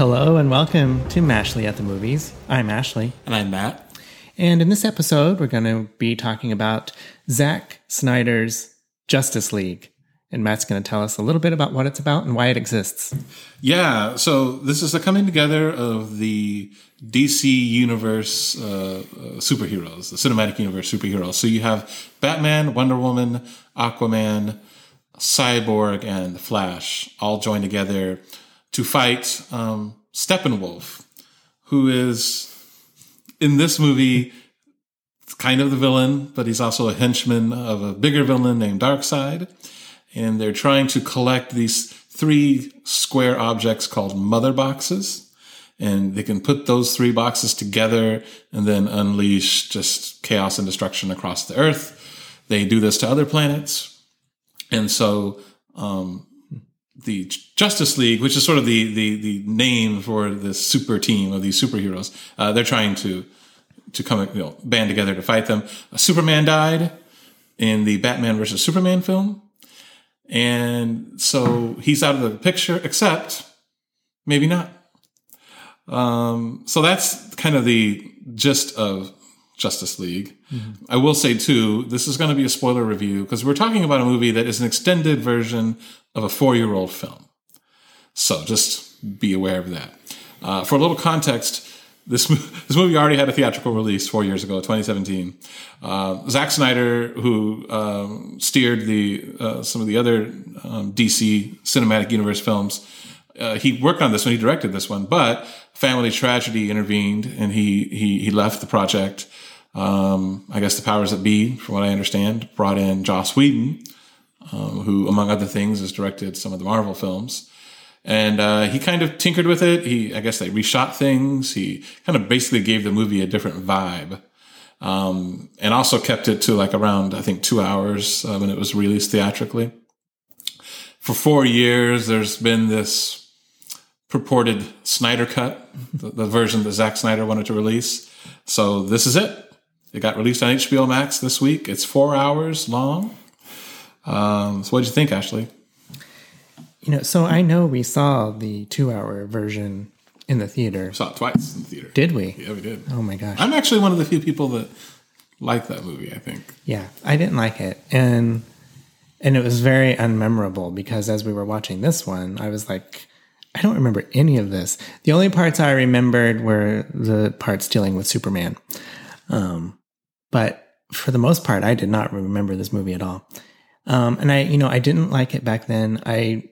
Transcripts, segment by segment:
Hello and welcome to Mashley at the Movies. I'm Ashley. And I'm Matt. And in this episode, we're going to be talking about Zack Snyder's Justice League. And Matt's going to tell us a little bit about what it's about and why it exists. Yeah, so this is the coming together of the DC universe uh, uh, superheroes, the cinematic universe superheroes. So you have Batman, Wonder Woman, Aquaman, Cyborg, and the Flash all joined together to fight um, Steppenwolf, who is in this movie kind of the villain, but he's also a henchman of a bigger villain named Darkseid. And they're trying to collect these three square objects called mother boxes. And they can put those three boxes together and then unleash just chaos and destruction across the earth. They do this to other planets. And so, um, the Justice League, which is sort of the the the name for this super team of these superheroes. Uh, they're trying to to come you know band together to fight them. Uh, Superman died in the Batman versus Superman film, and so he's out of the picture. Except maybe not. Um, so that's kind of the gist of Justice League. Mm-hmm. I will say too, this is going to be a spoiler review because we're talking about a movie that is an extended version of a four year old film. So just be aware of that. Uh, for a little context, this this movie already had a theatrical release four years ago, 2017. Uh, Zack Snyder, who um, steered the uh, some of the other um, DC cinematic universe films, uh, he worked on this one. He directed this one, but family tragedy intervened, and he he he left the project. Um, I guess the powers that be, from what I understand, brought in Joss Whedon, um, who, among other things, has directed some of the Marvel films. And uh, he kind of tinkered with it. He, I guess, they reshot things. He kind of basically gave the movie a different vibe, um, and also kept it to like around, I think, two hours uh, when it was released theatrically. For four years, there's been this purported Snyder cut, the, the version that Zack Snyder wanted to release. So this is it. It got released on HBO Max this week. It's four hours long. Um, so what did you think, Ashley? You know, so I know we saw the two-hour version in the theater. Saw it twice in the theater. Did we? Yeah, we did. Oh my gosh! I'm actually one of the few people that like that movie. I think. Yeah, I didn't like it, and and it was very unmemorable because as we were watching this one, I was like, I don't remember any of this. The only parts I remembered were the parts dealing with Superman. Um, but for the most part, I did not remember this movie at all. Um, and I, you know, I didn't like it back then. I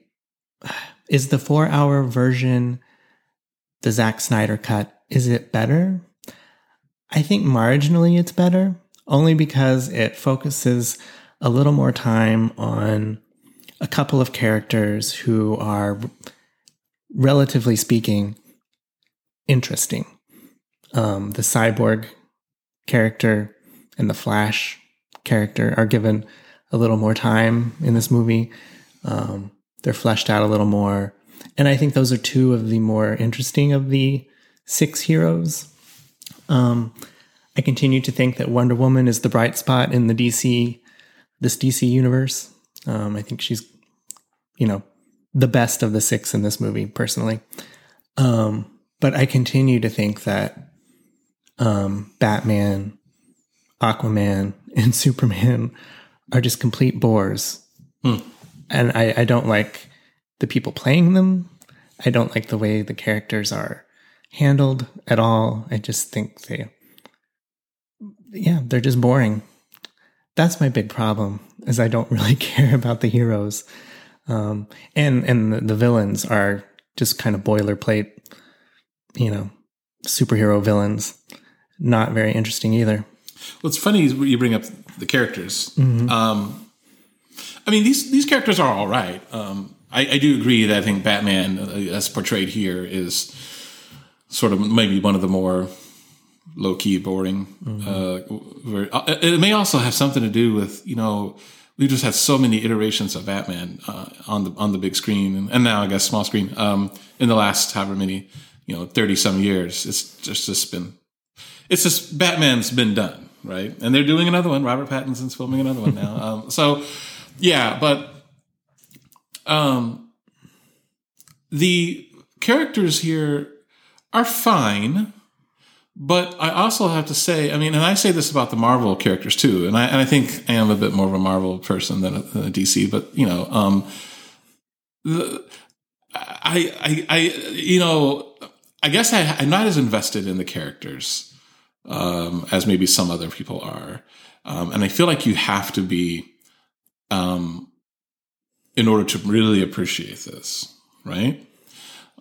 is the four hour version the Zack Snyder cut. Is it better? I think marginally it's better, only because it focuses a little more time on a couple of characters who are, relatively speaking, interesting. Um, the cyborg character and the Flash character are given a little more time in this movie. Um, they're fleshed out a little more. And I think those are two of the more interesting of the six heroes. Um, I continue to think that Wonder Woman is the bright spot in the DC, this DC universe. Um, I think she's, you know, the best of the six in this movie, personally. Um, but I continue to think that um, Batman, Aquaman, and Superman are just complete bores. Hmm. And I, I don't like the people playing them. I don't like the way the characters are handled at all. I just think they, yeah, they're just boring. That's my big problem is I don't really care about the heroes. Um, and, and the, the villains are just kind of boilerplate, you know, superhero villains. Not very interesting either. Well, it's funny you bring up the characters. Mm-hmm. Um, I mean, these these characters are all right. Um, I, I, do agree that I think Batman, uh, as portrayed here, is sort of maybe one of the more low key, boring. Mm-hmm. Uh, uh, it may also have something to do with you know we've just had so many iterations of Batman uh, on the on the big screen and, and now I guess small screen um, in the last however many you know thirty some years. It's just just been it's just Batman's been done right? And they're doing another one. Robert Pattinson's filming another one now. um, so, yeah, but um, the characters here are fine. But I also have to say, I mean, and I say this about the Marvel characters too, and I, and I think I am a bit more of a Marvel person than a, than a DC, but you know, um, the, I, I, I, you know, I guess I, I'm not as invested in the characters um, as maybe some other people are, um, and I feel like you have to be um, in order to really appreciate this, right?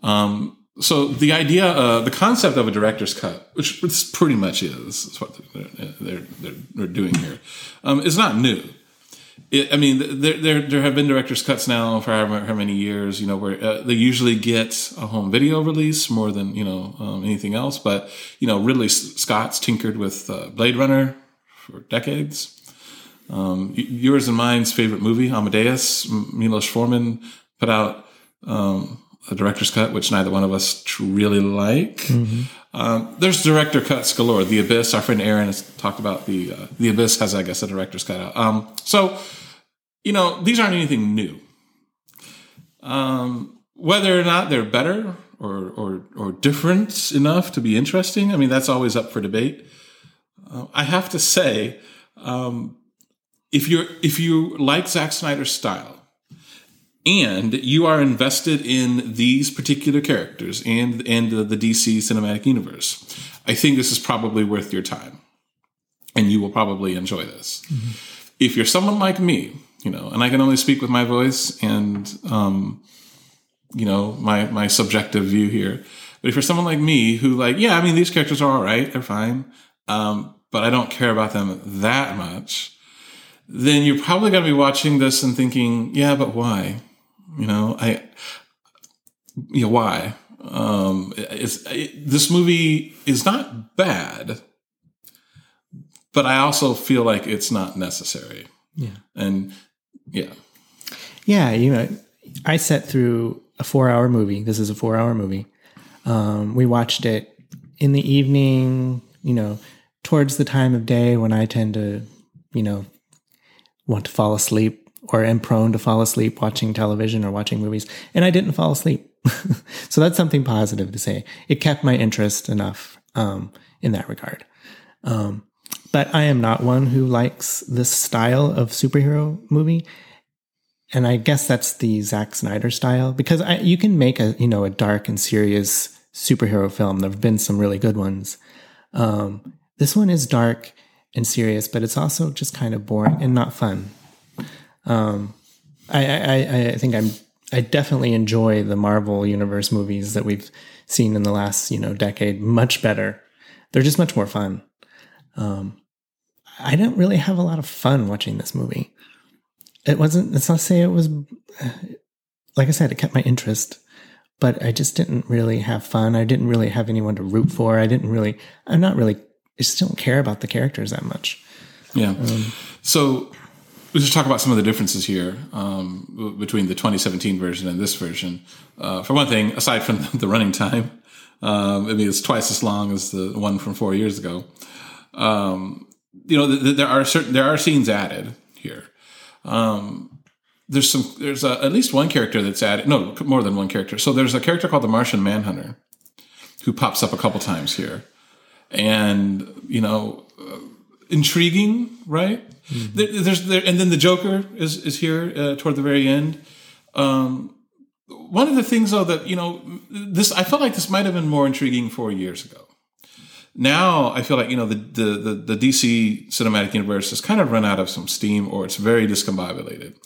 Um, so the idea, uh, the concept of a director's cut, which this pretty much is, is what they're, they're, they're, doing here, um, is not new. It, I mean, there, there there have been director's cuts now for how many years, you know, where uh, they usually get a home video release more than you know um, anything else. But you know, Ridley Scott's tinkered with uh, Blade Runner for decades. Um, yours and mine's favorite movie, Amadeus, Milos Forman put out um, a director's cut, which neither one of us really like. Mm-hmm. Um, there's director cuts galore. The Abyss, our friend Aaron has talked about the uh, The Abyss has, I guess, a director's cut out. Um, so, you know, these aren't anything new. Um, whether or not they're better or, or, or different enough to be interesting, I mean, that's always up for debate. Uh, I have to say, um, if you're if you like Zack Snyder's style, and you are invested in these particular characters and and the, the DC cinematic universe, I think this is probably worth your time, and you will probably enjoy this. Mm-hmm. If you're someone like me, you know, and I can only speak with my voice and um, you know my my subjective view here, but if you're someone like me who like, yeah, I mean these characters are all right, they're fine, um, but I don't care about them that much. Then you're probably going to be watching this and thinking, yeah, but why? You know, I, you know, why? Um, it's, it, this movie is not bad, but I also feel like it's not necessary. Yeah. And yeah. Yeah. You know, I sat through a four hour movie. This is a four hour movie. Um, we watched it in the evening, you know, towards the time of day when I tend to, you know, want to fall asleep or am prone to fall asleep watching television or watching movies. And I didn't fall asleep. so that's something positive to say. It kept my interest enough um, in that regard. Um, but I am not one who likes this style of superhero movie. And I guess that's the Zack Snyder style because I, you can make a, you know, a dark and serious superhero film. There have been some really good ones. Um, this one is dark and serious, but it's also just kind of boring and not fun. Um, I, I, I think I'm I definitely enjoy the Marvel Universe movies that we've seen in the last you know decade much better. They're just much more fun. Um, I don't really have a lot of fun watching this movie. It wasn't. Let's not say it was. Like I said, it kept my interest, but I just didn't really have fun. I didn't really have anyone to root for. I didn't really. I'm not really. I just don't care about the characters that much. Yeah. Um, so Let's just talk about some of the differences here um, between the 2017 version and this version. Uh, for one thing, aside from the running time, um, I mean it's twice as long as the one from four years ago. Um, you know, th- th- there are certain there are scenes added here. Um, there's some there's a, at least one character that's added. No, more than one character. So there's a character called the Martian Manhunter who pops up a couple times here, and you know, uh, intriguing, right? Mm-hmm. There, there's there, and then the Joker is is here uh, toward the very end. Um, one of the things, though, that you know, this I felt like this might have been more intriguing four years ago. Now I feel like you know the the the, the DC cinematic universe has kind of run out of some steam, or it's very discombobulated.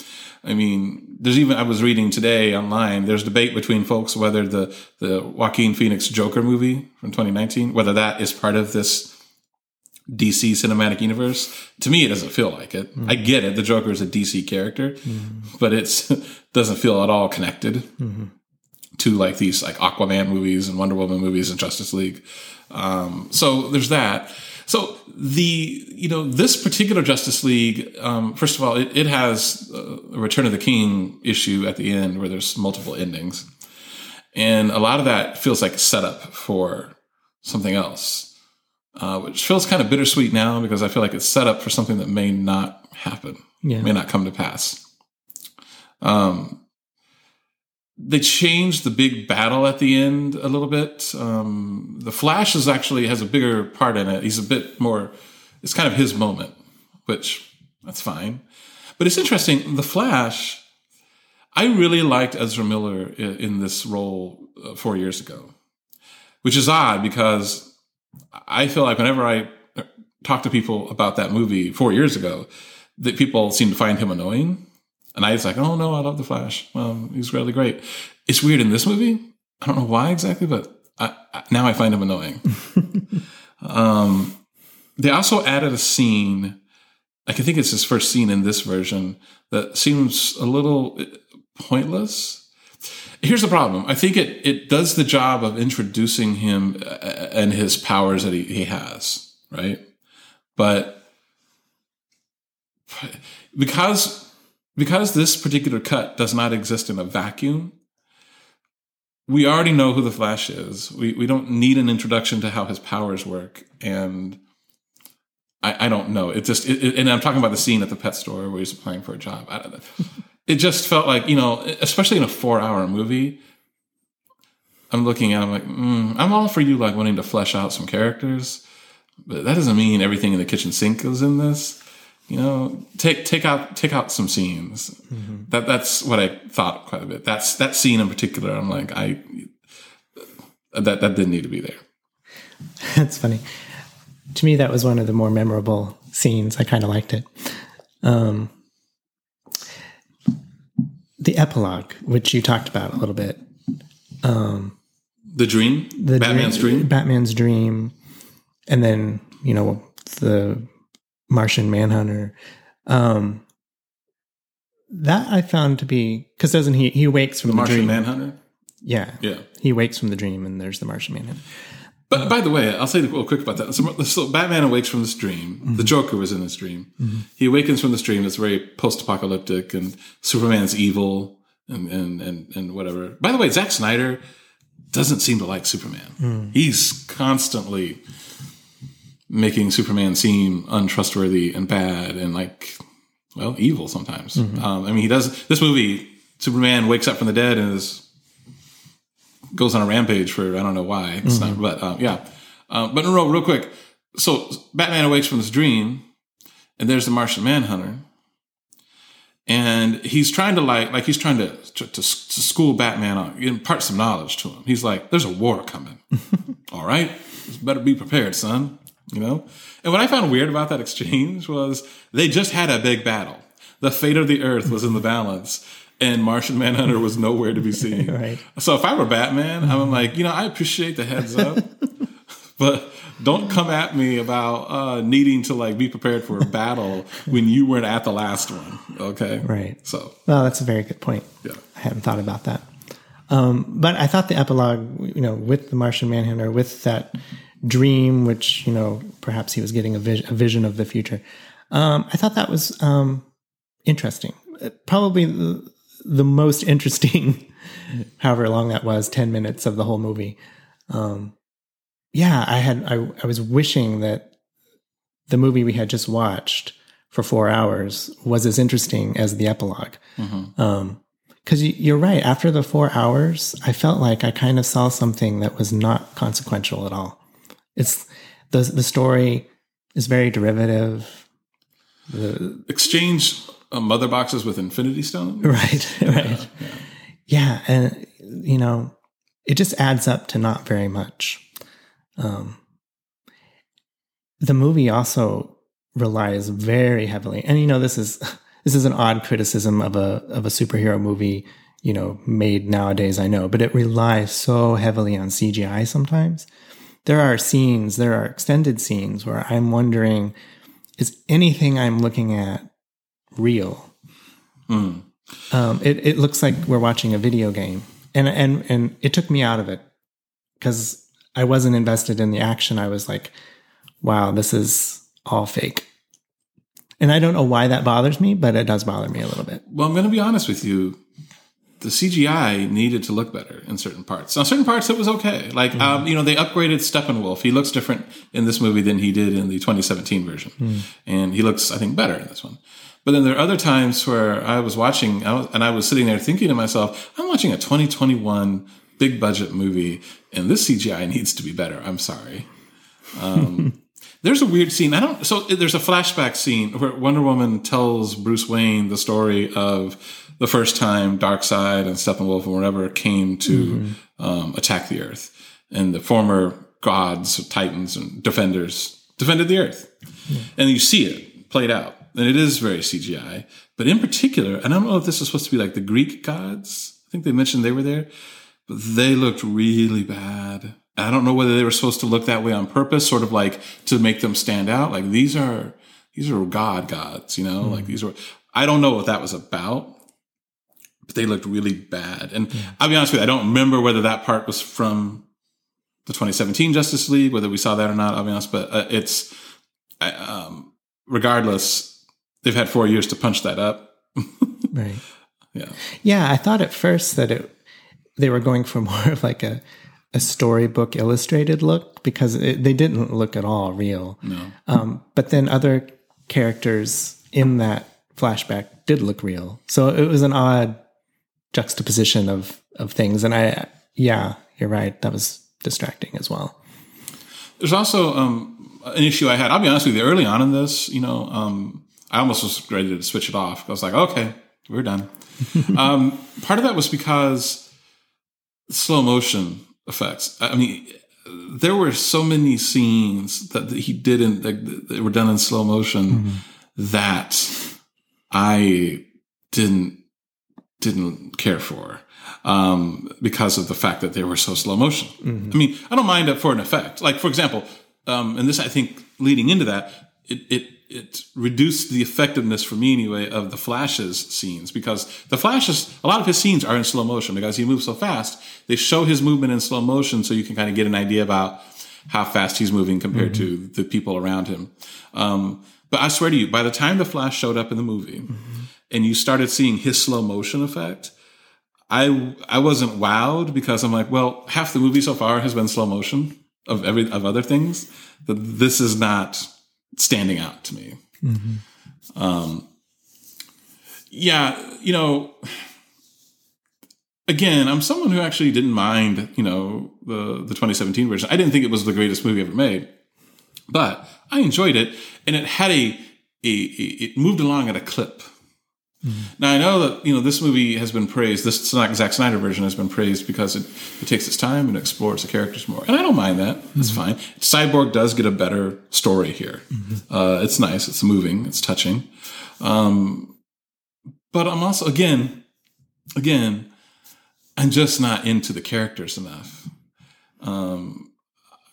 I mean, there's even I was reading today online. There's debate between folks whether the the Joaquin Phoenix Joker movie from 2019 whether that is part of this DC cinematic universe. To me, it doesn't feel like it. Mm-hmm. I get it. The Joker is a DC character, mm-hmm. but it doesn't feel at all connected mm-hmm. to like these like Aquaman movies and Wonder Woman movies and Justice League. Um, so there's that. So the you know this particular Justice League, um, first of all, it, it has a Return of the King issue at the end where there's multiple endings, and a lot of that feels like a setup for something else uh, which feels kind of bittersweet now because I feel like it's set up for something that may not happen, yeah. may not come to pass. Um, they changed the big battle at the end a little bit. Um, the Flash is actually has a bigger part in it. He's a bit more. It's kind of his moment, which that's fine. But it's interesting. The Flash. I really liked Ezra Miller in, in this role uh, four years ago, which is odd because I feel like whenever I talk to people about that movie four years ago, that people seem to find him annoying. And I was like, oh no, I love the Flash. Um, he's really great. It's weird in this movie. I don't know why exactly, but I, I, now I find him annoying. um, they also added a scene. I think it's his first scene in this version that seems a little pointless. Here's the problem. I think it it does the job of introducing him uh, and his powers that he, he has, right? But because because this particular cut does not exist in a vacuum, we already know who the Flash is. We we don't need an introduction to how his powers work, and I, I don't know. It just it, and I'm talking about the scene at the pet store where he's applying for a job. I don't know. it just felt like you know, especially in a four hour movie. I'm looking at. I'm like, mm, I'm all for you like wanting to flesh out some characters, but that doesn't mean everything in the kitchen sink is in this you know, take take out take out some scenes. Mm-hmm. That that's what I thought quite a bit. That's that scene in particular. I'm like, I that that didn't need to be there. That's funny. To me, that was one of the more memorable scenes. I kind of liked it. Um, the epilogue, which you talked about a little bit. Um, the dream, the Batman's dream, dream, Batman's dream, and then you know the Martian Manhunter. Um, that I found to be because doesn't he he wakes from the, the Martian dream. Manhunter? Yeah, yeah. He wakes from the dream, and there's the Martian Manhunter. But by the way, I'll say real quick about that. So, so Batman awakes from this dream. Mm-hmm. The Joker was in this dream. Mm-hmm. He awakens from this dream. It's very post-apocalyptic, and Superman's evil, and and and and whatever. By the way, Zack Snyder doesn't seem to like Superman. Mm. He's constantly making Superman seem untrustworthy and bad and like, well, evil sometimes. Mm-hmm. Um, I mean, he does this movie. Superman wakes up from the dead and is goes on a rampage for I don't know why. It's mm-hmm. not, but um, yeah. Um, but real, real quick. So Batman awakes from his dream, and there's the Martian Manhunter, and he's trying to like like he's trying to to, to school Batman on impart some knowledge to him. He's like, "There's a war coming. All right, better be prepared, son." you know? And what I found weird about that exchange was they just had a big battle. The fate of the earth was in the balance and Martian Manhunter was nowhere to be seen. right. So if I were Batman, I'm like, you know, I appreciate the heads up, but don't come at me about uh, needing to like be prepared for a battle when you weren't at the last one. Okay. Right. So. Well, that's a very good point. Yeah. I hadn't thought about that. Um, but I thought the epilogue, you know, with the Martian Manhunter, with that dream, which you know perhaps he was getting a, vis- a vision of the future. Um, I thought that was um, interesting. Uh, probably the, the most interesting, however long that was, ten minutes of the whole movie. Um, yeah, I had I, I was wishing that the movie we had just watched for four hours was as interesting as the epilogue. Mm-hmm. Um, because you're right. After the four hours, I felt like I kind of saw something that was not consequential at all. It's the the story is very derivative. The exchange uh, mother boxes with Infinity Stone. Right, right. Yeah, yeah. yeah, and you know, it just adds up to not very much. Um, the movie also relies very heavily, and you know, this is this is an odd criticism of a of a superhero movie, you know, made nowadays. I know, but it relies so heavily on CGI sometimes there are scenes, there are extended scenes where I'm wondering, is anything I'm looking at real? Mm. Um, it, it looks like we're watching a video game, and and and it took me out of it because I wasn't invested in the action. I was like, wow, this is all fake. And I don't know why that bothers me, but it does bother me a little bit. Well, I'm going to be honest with you. the CGI needed to look better in certain parts. Now, certain parts it was okay. Like, um, you know, they upgraded Steppenwolf. He looks different in this movie than he did in the 2017 version, and he looks, I think, better in this one. But then there are other times where I was watching, I was, and I was sitting there thinking to myself, I'm watching a 2021 big budget movie, and this CGI needs to be better. I'm sorry. Um, there's a weird scene. I don't. So there's a flashback scene where Wonder Woman tells Bruce Wayne the story of the first time Darkseid and Steppenwolf and whatever came to um, attack the Earth, and the former gods, titans, and defenders defended the Earth, and you see it played out, and it is very CGI. But in particular, and I don't know if this is supposed to be like the Greek gods. I think they mentioned they were there, but they looked really bad. I don't know whether they were supposed to look that way on purpose, sort of like to make them stand out. Like these are these are god gods, you know, like these were. I don't know what that was about, but they looked really bad. And I'll be honest with you, I don't remember whether that part was from the 2017 Justice League, whether we saw that or not. I'll be honest, but uh, it's I, um, regardless. They've had four years to punch that up. Right. Yeah. Yeah, I thought at first that it they were going for more of like a a storybook illustrated look because it, they didn't look at all real. No. Um, but then other characters in that flashback did look real, so it was an odd juxtaposition of of things. And I, yeah, you're right, that was distracting as well. There's also um, an issue I had. I'll be honest with you. Early on in this, you know, um, I almost was ready to switch it off. I was like, okay, we're done. um, part of that was because slow motion effects. I mean, there were so many scenes that he didn't that, that were done in slow motion that I didn't didn't care for um, because of the fact that they were so slow motion. I mean, I don't mind it for an effect. Like for example, um, and this I think leading into that, it it it reduced the effectiveness for me anyway of the Flash's scenes because the Flash's a lot of his scenes are in slow motion because he moves so fast. They show his movement in slow motion so you can kind of get an idea about how fast he's moving compared to the people around him. Um, but I swear to you, by the time the Flash showed up in the movie and you started seeing his slow motion effect, I I wasn't wowed because I'm like, well, half the movie so far has been slow motion of every of other things. That this is not standing out to me. Um, yeah, you know, again, I'm someone who actually didn't mind, you know, the the 2017 version. I didn't think it was the greatest movie ever made, but I enjoyed it, and it had a, a, a it moved along at a clip. Now I know that you know this movie has been praised. This Zack Snyder version has been praised because it, it takes its time and explores the characters more, and I don't mind that. It's fine. Cyborg does get a better story here. Uh, it's nice. It's moving. It's touching. Um, but I'm also again, again, I'm just not into the characters enough. Um,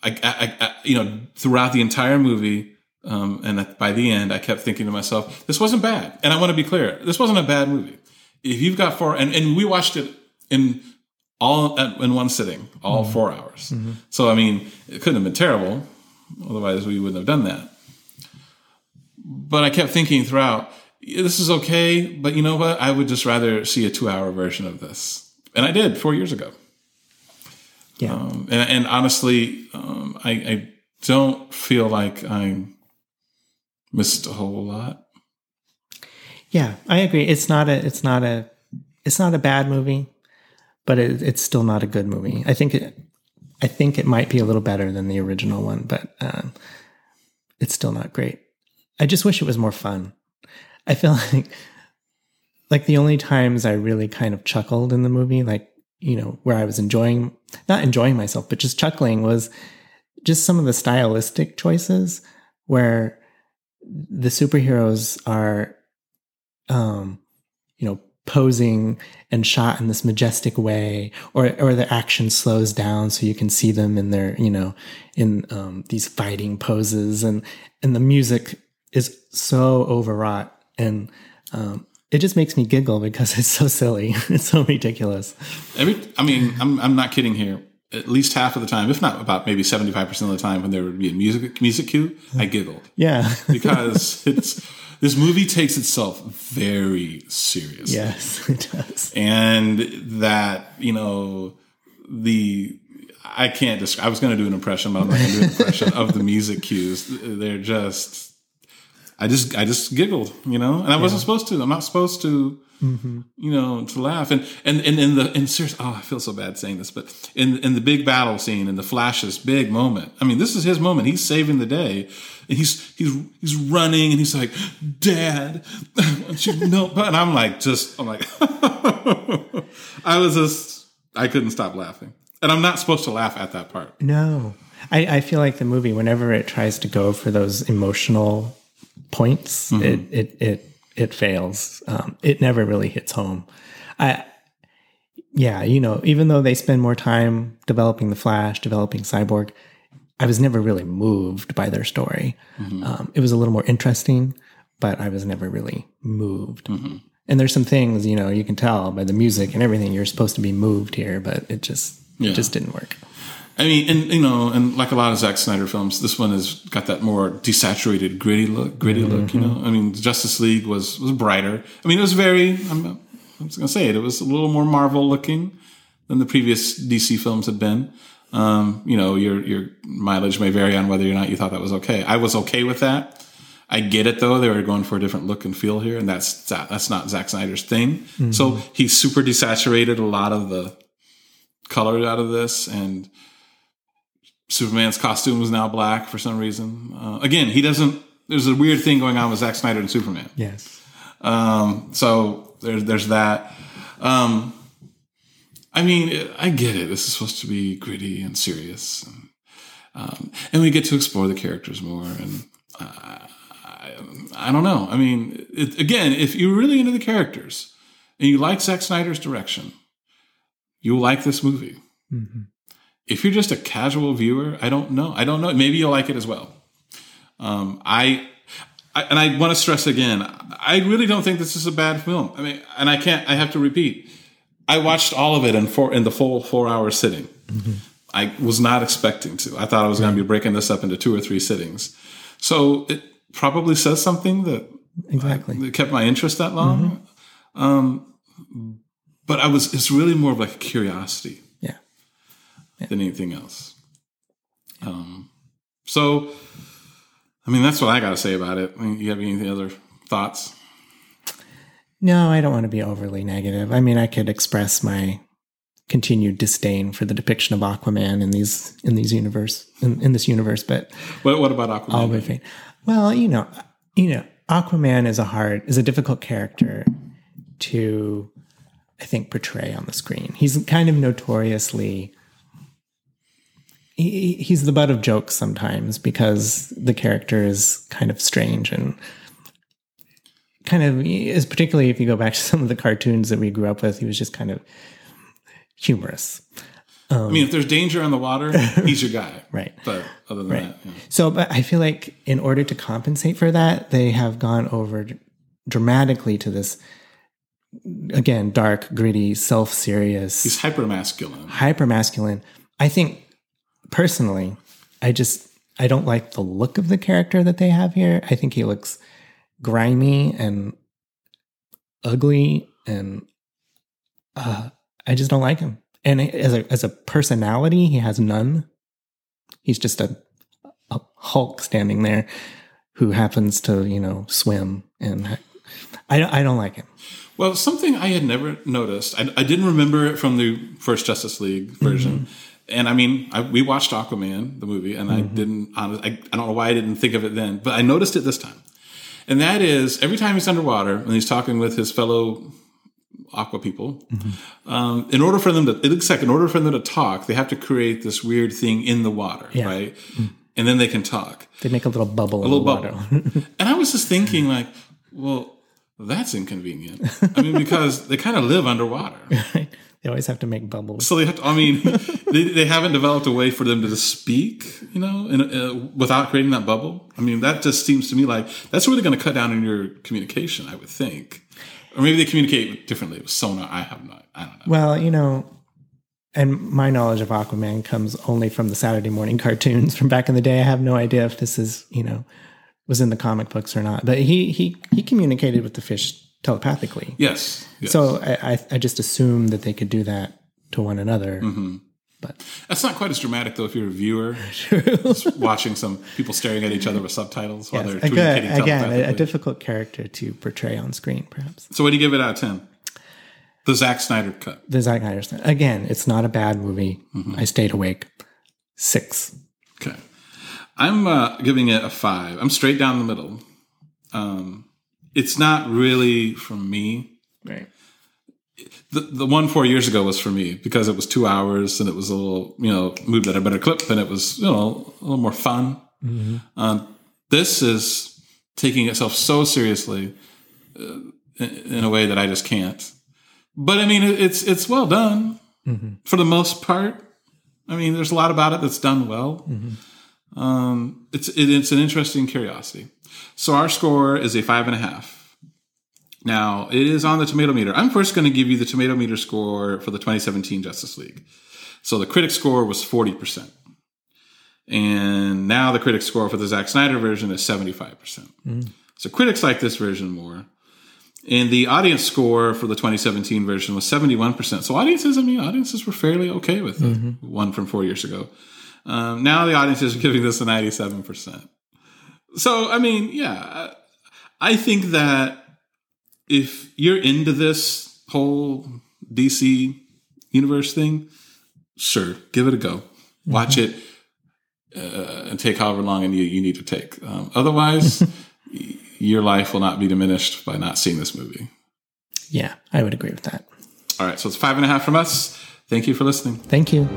I, I, I, you know, throughout the entire movie, um, and by the end, I kept thinking to myself, this wasn't bad. And I want to be clear, this wasn't a bad movie. If you've got four, and, and we watched it in all at, in one sitting, all four hours. So I mean, it couldn't have been terrible. Otherwise, we wouldn't have done that. But I kept thinking throughout, this is okay, but you know what? I would just rather see a two-hour version of this, and I did four years ago. Yeah. Um, and, and honestly, um, I, I don't feel like I missed a whole lot. Yeah, I agree. It's not a it's not a it's not a bad movie, but it, it's still not a good movie. I think it I think it might be a little better than the original one, but um, it's still not great. I just wish it was more fun. I feel like like the only times I really kind of chuckled in the movie, like you know, where I was enjoying not enjoying myself, but just chuckling was just some of the stylistic choices where the superheroes are um you know posing and shot in this majestic way or or the action slows down so you can see them in their you know in um these fighting poses. And and the music is so overwrought and um it just makes me giggle because it's so silly. It's so ridiculous. Every, I mean, I'm, I'm not kidding here. At least half of the time, if not about maybe seventy five percent of the time, when there would be a music music cue, I giggled Yeah. because it's this movie takes itself very seriously yes, it does. and that you know the I can't describe. I was going to do an impression, but I'm not going to do an impression of the music cues. They're just, I just, I just giggled, you know, and I wasn't supposed to. I'm not supposed to, Mm-hmm. you know, to laugh. And and and in the in serious, oh, I feel so bad saying this, but in in the big battle scene, in the Flash's big moment. I mean, this is his moment. He's saving the day, and he's he's he's running, and he's like, "Dad, you know?" And I'm like, just, I'm like, I was just, I couldn't stop laughing. And I'm not supposed to laugh at that part. No. I, I feel like the movie, whenever it tries to go for those emotional points, mm-hmm. it, it, it, it fails. Um, it never really hits home. I, yeah, you know, even though they spend more time developing the Flash, developing Cyborg, I was never really moved by their story. Um, it was a little more interesting, but I was never really moved. And there's some things, you know, you can tell by the music and everything, you're supposed to be moved here, but it just, Yeah. it just didn't work. I mean, and you know, and like a lot of Zack Snyder films, this one has got that more desaturated, gritty look. Gritty look, you know. I mean, Justice League was was brighter. I mean, it was very. I'm, I'm just gonna say it. It was a little more Marvel looking than the previous DC films had been. Um, you know, your your mileage may vary on whether or not you thought that was okay. I was okay with that. I get it though; they were going for a different look and feel here, and that's that's not Zack Snyder's thing. So he super desaturated a lot of the color out of this, and Superman's costume was now black for some reason. Uh, again, he doesn't. There's a weird thing going on with Zack Snyder and Superman. Yes. Um, so there's there's that. Um, I mean, I get it. This is supposed to be gritty and serious, and, um, and we get to explore the characters more. And uh, I, I don't know. I mean, it, again, if you're really into the characters and you like Zack Snyder's direction, you'll like this movie. If you're just a casual viewer, I don't know. I don't know. Maybe you'll like it as well. Um, I, I and I want to stress again. I really don't think this is a bad film. I mean, and I can't. I have to repeat. I watched all of it in four in the full four hour sitting. I was not expecting to. I thought I was going to be breaking this up into two or three sittings. So it probably says something that Exactly. that kept my interest that long. Um, but I was. It's really more of like a curiosity Yeah. than anything else. Um, so, I mean, that's what I got to say about it. I mean, you have any other thoughts? No, I don't want to be overly negative. I mean, I could express my continued disdain for the depiction of Aquaman in these in these universe in, in this universe, but What, what about Aquaman? I'll be fine. Well, you know, you know, Aquaman is a hard is a difficult character to I think portray on the screen. He's kind of notoriously he, he's the butt of jokes sometimes because the character is kind of strange and kind of is particularly if you go back to some of the cartoons that we grew up with, he was just kind of humorous. I mean, if there's danger on the water, he's your guy. Right. But other than that, yeah. So, but I feel like in order to compensate for that, they have gone over dramatically to this again dark, gritty, self-serious, he's hyper masculine. hyper masculine. I think personally, I just I don't like the look of the character that they have here. I think he looks grimy and ugly, and uh, I just don't like him. And as a as a personality, he has none. He's just a, a Hulk standing there who happens to you know swim, and I I don't like him. Well, something I had never noticed. I, I didn't remember it from the first Justice League version. And I mean, I, we watched Aquaman, the movie, and I mm-hmm. didn't, I, I don't know why I didn't think of it then, but I noticed it this time. And that is every time he's underwater and he's talking with his fellow aqua people, mm-hmm. um, in order for them to, it looks like in order for them to talk, they have to create this weird thing in the water, Yeah. right? Mm. And then they can talk. They make a little bubble, A little bubble. and I was just thinking, like, well, that's inconvenient. I mean, because they kind of live underwater. they always have to make bubbles. So they have to, I mean, they, they haven't developed a way for them to just speak, you know, in, uh, without creating that bubble. I mean, that just seems to me like that's really going to cut down on your communication, I would think. Or maybe they communicate differently with sonar. I have not, I don't know. Well, you know, and my knowledge of Aquaman comes only from the Saturday morning cartoons from back in the day. I have no idea if this is, you know, was in the comic books or not. But he he he communicated with the fish telepathically. Yes. yes. So I, I I just assumed that they could do that to one another. Mm-hmm. But That's not quite as dramatic though if you're a viewer watching some people staring at each other with subtitles while yes, they're again, communicating again a, a difficult character to portray on screen, perhaps. so what do you give it out of 10? The Zack Snyder cut. The Zack Snyder stuff. Again, it's not a bad movie. Mm-hmm. I stayed awake. Six. Okay. I'm uh, giving it a five. I'm straight down the middle. Um, it's not really from me. Right. The, the one four years ago was for me because it was two hours and it was a little, you know, moved at a better clip and it was, you know, a little more fun. Um, this is taking itself so seriously uh, in, in a way that I just can't. But I mean, it, it's it's well done for the most part. I mean, there's a lot about it that's done well. Um, it's it, it's an interesting curiosity. So our score is a five and a half. Now it is on the tomato meter. I'm first going to give you the tomato meter score for the 2017 Justice League. So the critic score was 40 percent, and now the critic score for the Zack Snyder version is 75 percent. So critics like this version more. And the audience score for the 2017 version was 71%. So audiences, I mean, audiences were fairly okay with it. One from four years ago. Um, now the audiences are giving this a 97%. So, I mean, yeah, I think that if you're into this whole DC universe thing, sure, give it a go. Watch it uh, and take however long you, you need to take. Um, otherwise, your life will not be diminished by not seeing this movie. Yeah, I would agree with that. All right, so it's five and a half from us. Thank you for listening. Thank you.